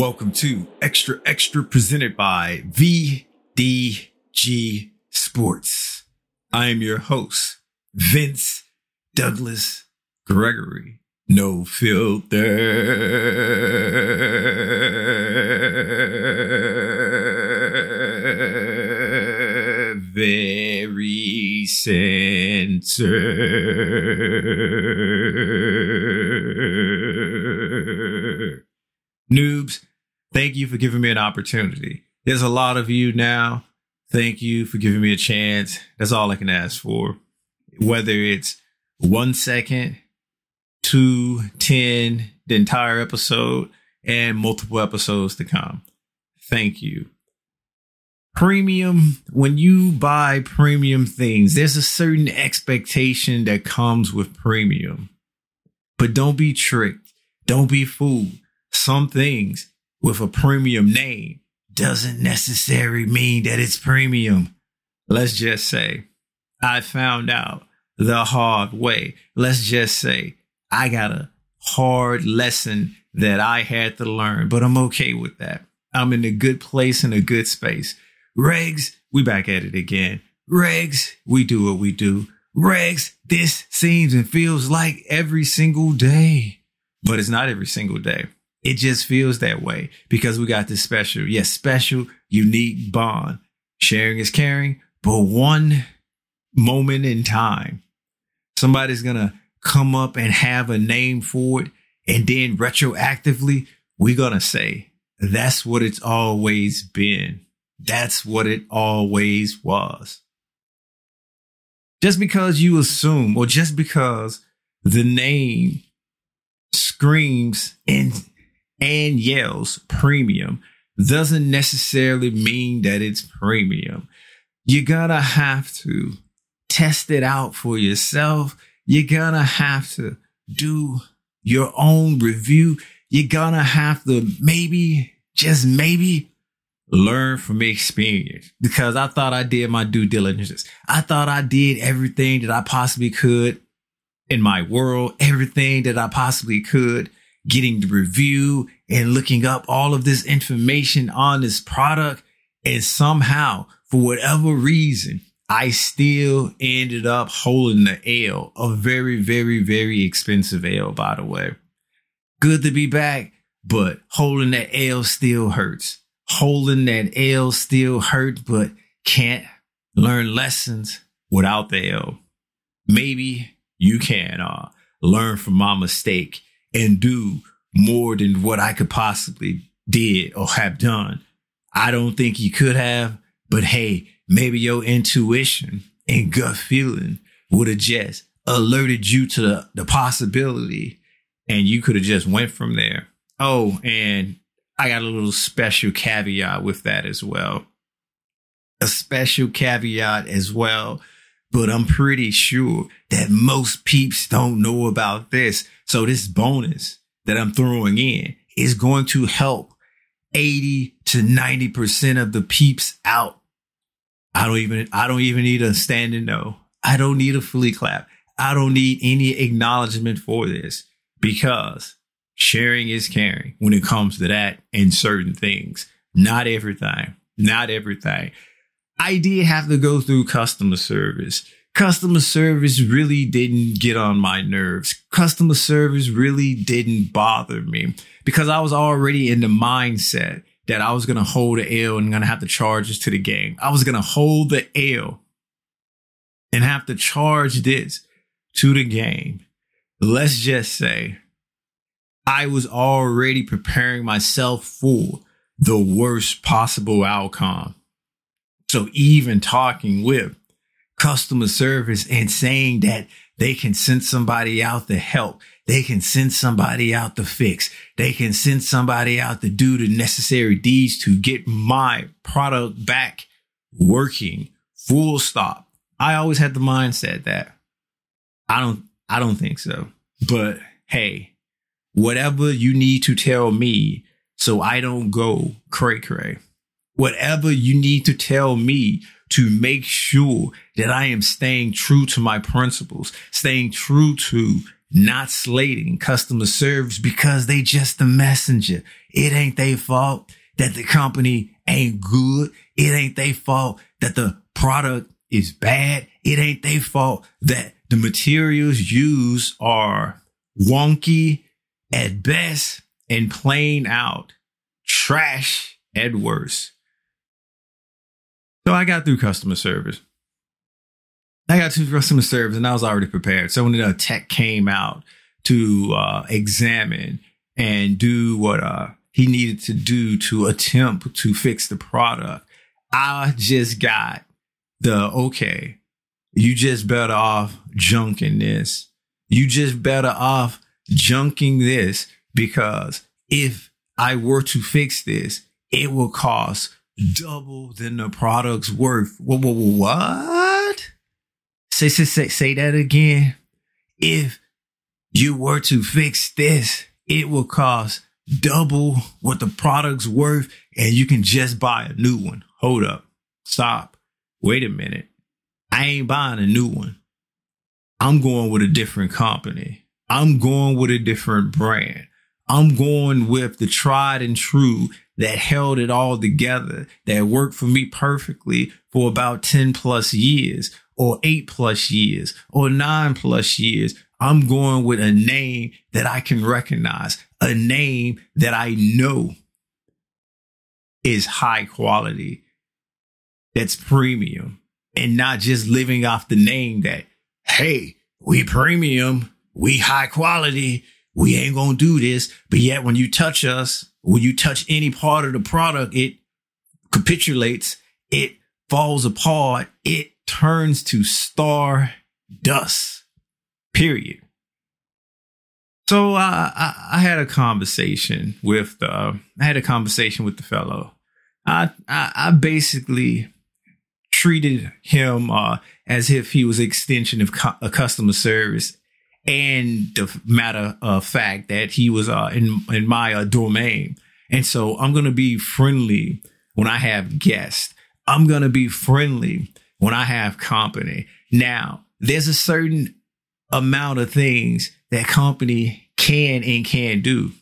Welcome to Extra Extra presented by VDG Sports. I am your host, Vince Douglas Gregory. No filter. Very center. Noobs, thank you for giving me an opportunity. There's a lot of you now. Thank you for giving me a chance. That's all I can ask for. Whether it's one second, two, ten, the entire episode, and multiple episodes to come. Thank you. Premium, when you buy premium things, there's a certain expectation that comes with premium. But don't be tricked. Don't be fooled. Some things with a premium name doesn't necessarily mean that it's premium. Let's just say I found out the hard way. Let's just say I got a hard lesson that I had to learn, but I'm okay with that. I'm in a good place in a good space. Regs, we back at it again. Regs, we do what we do. Regs, this seems and feels like every single day, but it's not every single day. It just feels that way because we got this special, yes, special, unique bond. Sharing is caring, but one moment in time, somebody's going to come up and have a name for it. And then retroactively, we're going to say, that's what it's always been. That's what it always was. Just because you assume, or just because the name screams and and yells premium doesn't necessarily mean that it's premium. You gotta have to test it out for yourself. You're gonna have to do your own review. You're gonna have to maybe, just maybe, learn from experience because I thought I did my due diligence. I thought I did everything that I possibly could in my world, everything that I possibly could getting the review and looking up all of this information on this product. And somehow, for whatever reason, I still ended up holding the L, a very, very, very expensive L, by the way. Good to be back, but holding that L still hurts. Holding that L still hurts, but can't learn lessons without the L. Maybe you can uh, learn from my mistake and do more than what I could possibly did or have done. I don't think you could have, but hey, maybe your intuition and gut feeling would have just alerted you to the, the possibility and you could have just went from there. Oh, and I got a little special caveat with that as well. A special caveat as well, but I'm pretty sure that most peeps don't know about this. So this bonus that I'm throwing in is going to help 80 to 90% of the peeps out. I don't even, I don't even need a standing no. I don't need a fully clap. I don't need any acknowledgement for this because sharing is caring when it comes to that and certain things. Not everything, not everything. I did have to go through customer service customer service really didn't get on my nerves. Customer service really didn't bother me because I was already in the mindset that I was going to hold the L and going to have to charge this to the game. I was going to hold the L and have to charge this to the game. Let's just say I was already preparing myself for the worst possible outcome. So even talking with customer service and saying that they can send somebody out to help. They can send somebody out to fix. They can send somebody out to do the necessary deeds to get my product back working full stop. I always had the mindset that I don't, I don't think so. But hey, whatever you need to tell me so I don't go cray cray, whatever you need to tell me to make sure that I am staying true to my principles, staying true to not slating customer service because they just the messenger. It ain't their fault that the company ain't good. It ain't their fault that the product is bad. It ain't their fault that the materials used are wonky at best and plain out trash at worst. So I got through customer service. I got through customer service and I was already prepared. So when the tech came out to uh, examine and do what uh, he needed to do to attempt to fix the product, I just got the okay, you just better off junking this. You just better off junking this because if I were to fix this, it will cost double than the product's worth. What? Say, say, say, say that again. If you were to fix this, it will cost double what the product's worth and you can just buy a new one. Hold up. Stop. Wait a minute. I ain't buying a new one. I'm going with a different company. I'm going with a different brand. I'm going with the tried and true that held it all together, that worked for me perfectly for about 10 plus years or eight plus years or nine plus years. I'm going with a name that I can recognize, a name that I know is high quality, that's premium, and not just living off the name that, hey, we premium, we high quality, we ain't gonna do this. But yet when you touch us, when you touch any part of the product, it capitulates, it falls apart, it turns to star dust. Period. So uh, I, I had a conversation with uh, I had a conversation with the fellow. I I, I basically treated him uh, as if he was extension of cu- a customer service and the matter of fact that he was uh, in in my uh, domain. And so I'm to be friendly when I have guests. I'm to be friendly when I have company. Now, there's a certain amount of things that company can and can do.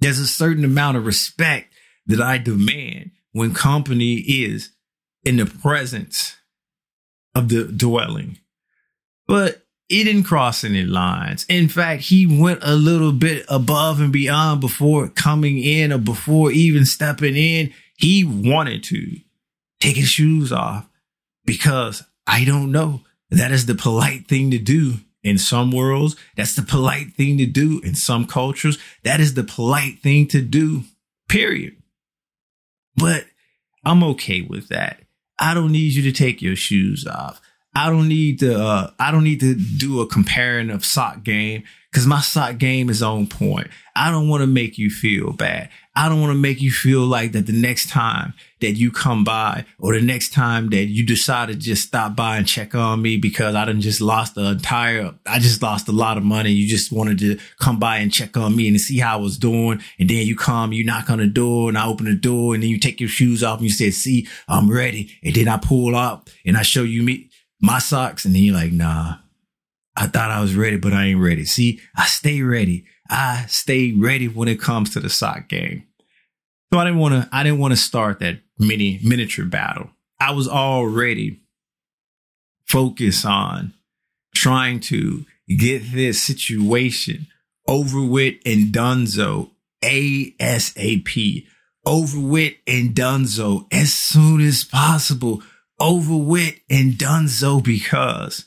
There's a certain amount of respect that I demand when company is in the presence of the dwelling. But he didn't cross any lines. In fact, he went a little bit above and beyond before coming in or before even stepping in. He wanted to take his shoes off because I don't know. That is the polite thing to do in some worlds. That's the polite thing to do in some cultures. That is the polite thing to do, period. But I'm okay with that. I don't need you to take your shoes off. I don't need to. Uh, I don't need to do a comparing of sock game because my sock game is on point. I don't want to make you feel bad. I don't want to make you feel like that the next time that you come by or the next time that you decide to just stop by and check on me because I done just lost the entire, I just lost a lot of money. You just wanted to come by and check on me and see how I was doing. And then you come, you knock on the door and I open the door and then you take your shoes off and you say, see, I'm ready. And then I pull up and I show you me my socks. And he like, nah, I thought I was ready, but I ain't ready. See, I stay ready. I stay ready when it comes to the sock game. So I didn't want to, I didn't want to start that mini miniature battle. I was already focused on trying to get this situation over with and donezo ASAP, over with and donezo as soon as possible over with and done so because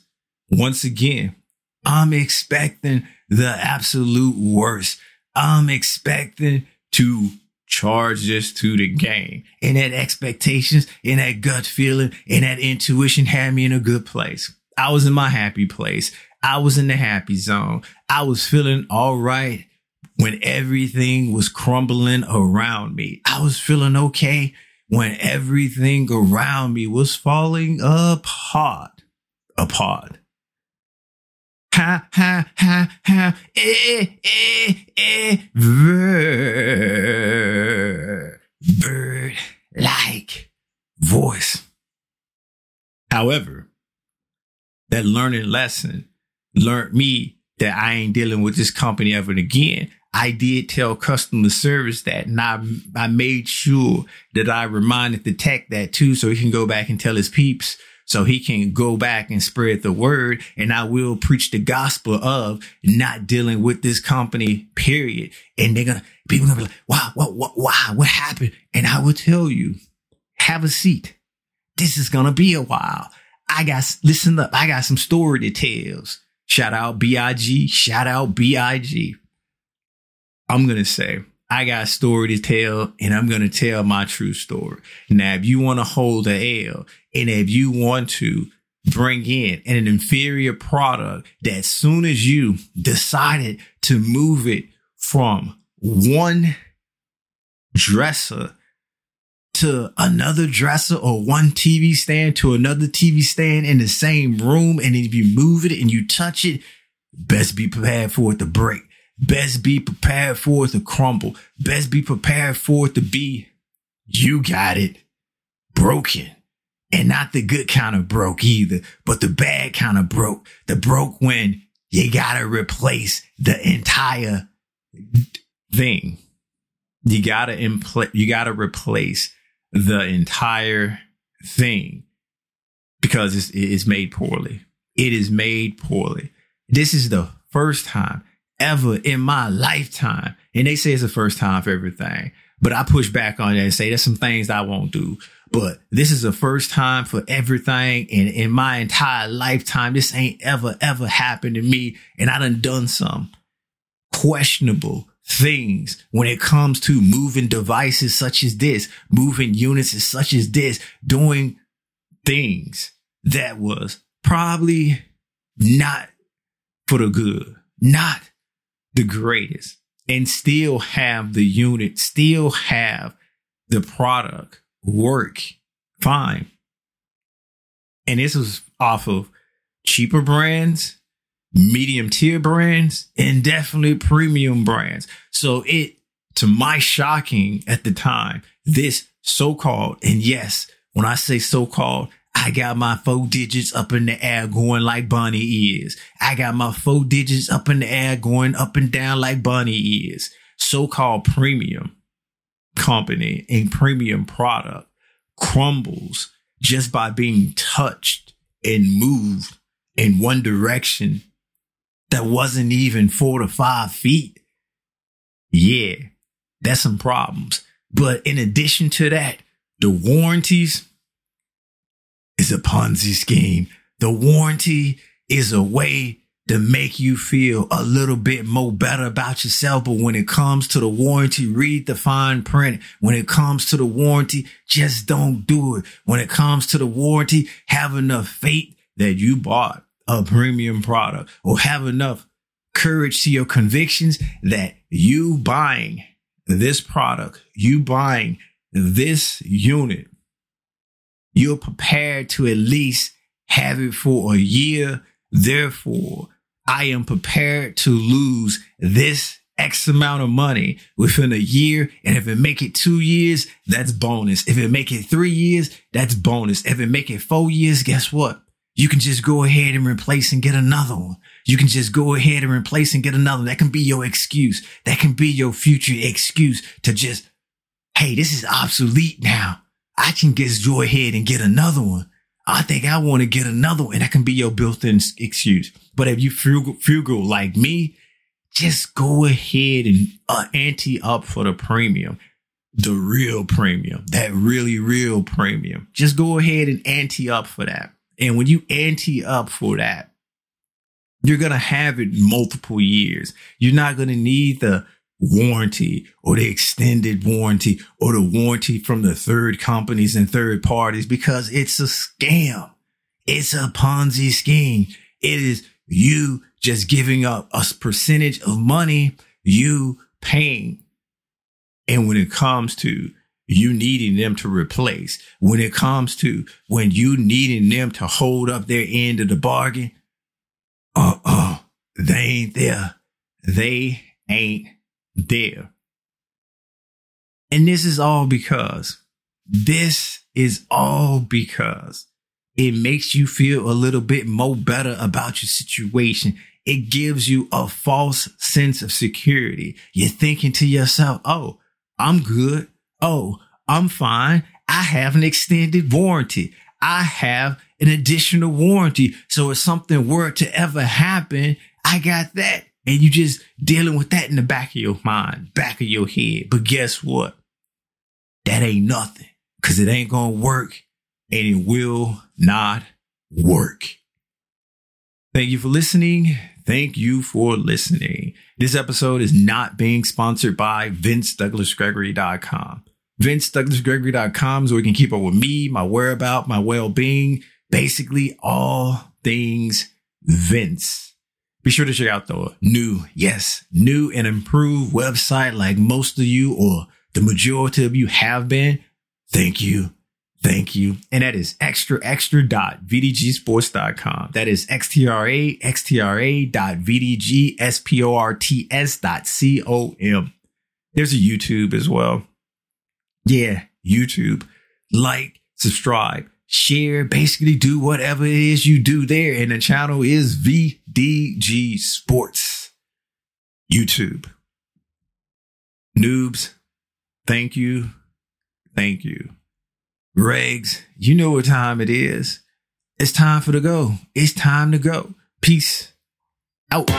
once again, I'm expecting the absolute worst. I'm expecting to charge this to the game. And that expectations and that gut feeling and that intuition had me in a good place. I was in my happy place. I was in the happy zone. I was feeling all right when everything was crumbling around me. I was feeling okay when everything around me was falling apart, apart. Ha, ha, ha, ha, eh, eh, eh, bird, bird like voice. However, that learning lesson learned me that I ain't dealing with this company ever again. I did tell customer service that and I, I made sure that I reminded the tech that too, so he can go back and tell his peeps so he can go back and spread the word. And I will preach the gospel of not dealing with this company, period. And they're to, people gonna be like, wow, what, what, wow, what happened? And I will tell you, have a seat. This is to be a while. I got, listen up. I got some story to tell. Shout out BIG. Shout out BIG. I'm going to say, I got a story to tell and I'm going to tell my true story. Now, if you want to hold the L and if you want to bring in an inferior product that soon as you decided to move it from one dresser to another dresser or one TV stand to another TV stand in the same room. And if you move it and you touch it, best be prepared for it to break. Best be prepared for it to crumble. Best be prepared for it to be, you got it, broken. And not the good kind of broke either, but the bad kind of broke. The broke when you gotta replace the entire thing. You gotta impl- you gotta replace the entire thing because it's, it's made poorly. It is made poorly. This is the first time ever in my lifetime. And they say it's the first time for everything, but I push back on that and say there's some things I won't do. But this is the first time for everything. And in my entire lifetime, this ain't ever, ever happened to me. And I done done some questionable things when it comes to moving devices such as this, moving units such as this, doing things that was probably not for the good, not the greatest, and still have the unit, still have the product work fine. And this was off of cheaper brands medium tier brands and definitely premium brands. So it, to my shocking at the time, this so-called, and yes, when I say so-called, I got my four digits up in the air going like Bunny is. I got my four digits up in the air going up and down like Bunny is. So-called premium company and premium product crumbles just by being touched and moved in one direction that wasn't even four to five feet. Yeah, that's some problems. But in addition to that, the warranties is a Ponzi scheme. The warranty is a way to make you feel a little bit more better about yourself. But when it comes to the warranty, read the fine print. When it comes to the warranty, just don't do it. When it comes to the warranty, have enough faith that you bought a premium product or have enough courage to your convictions that you buying this product, you buying this unit, you're prepared to at least have it for a year. Therefore, I am prepared to lose this X amount of money within a year. And if it make it two years, that's bonus. If it make it three years, that's bonus. If it make it four years, guess what? You can just go ahead and replace and get another one. You can just go ahead and replace and get another. That can be your excuse. That can be your future excuse to just, hey, this is obsolete now. I can just go ahead and get another one. I think I want to get another one. And that can be your built-in excuse. But if you frugal, frugal like me, just go ahead and uh, ante up for the premium, the real premium, that really real premium. Just go ahead and ante up for that. And when you ante up for that, you're going to have it multiple years. You're not going to need the warranty or the extended warranty or the warranty from the third companies and third parties because it's a scam. It's a Ponzi scheme. It is you just giving up a percentage of money you paying. And when it comes to you needing them to replace, when it comes to when you needing them to hold up their end of the bargain, uh uh, they ain't there. They ain't there. And this is all because, this is all because it makes you feel a little bit more better about your situation. It gives you a false sense of security. You're thinking to yourself, Oh, I'm good. Oh, I'm fine. I have an extended warranty. I have an additional warranty. So if something were to ever happen, I got that. And you just dealing with that in the back of your mind, back of your head. But guess what? That ain't nothing because it ain't going to work and it will not work. Thank you for listening. Thank you for listening. This episode is not being sponsored by VinceDouglasGregory.com. VinceDouglasGregory.com is where you can keep up with me, my whereabout, my well-being, basically all things Vince. Be sure to check out the new, yes, new and improved website like most of you or the majority of you have been. Thank you. Thank you. And that is extra extra dot vdgsports.com. That is xtra xtra dot vdgsports dot com. There's a YouTube as well. Yeah, YouTube. Like, subscribe, share, basically do whatever it is you do there. And the channel is VDG Sports. YouTube. Noobs, thank you. Thank you. Regs, you know what time it is. It's time for the go. It's time to go. Peace out.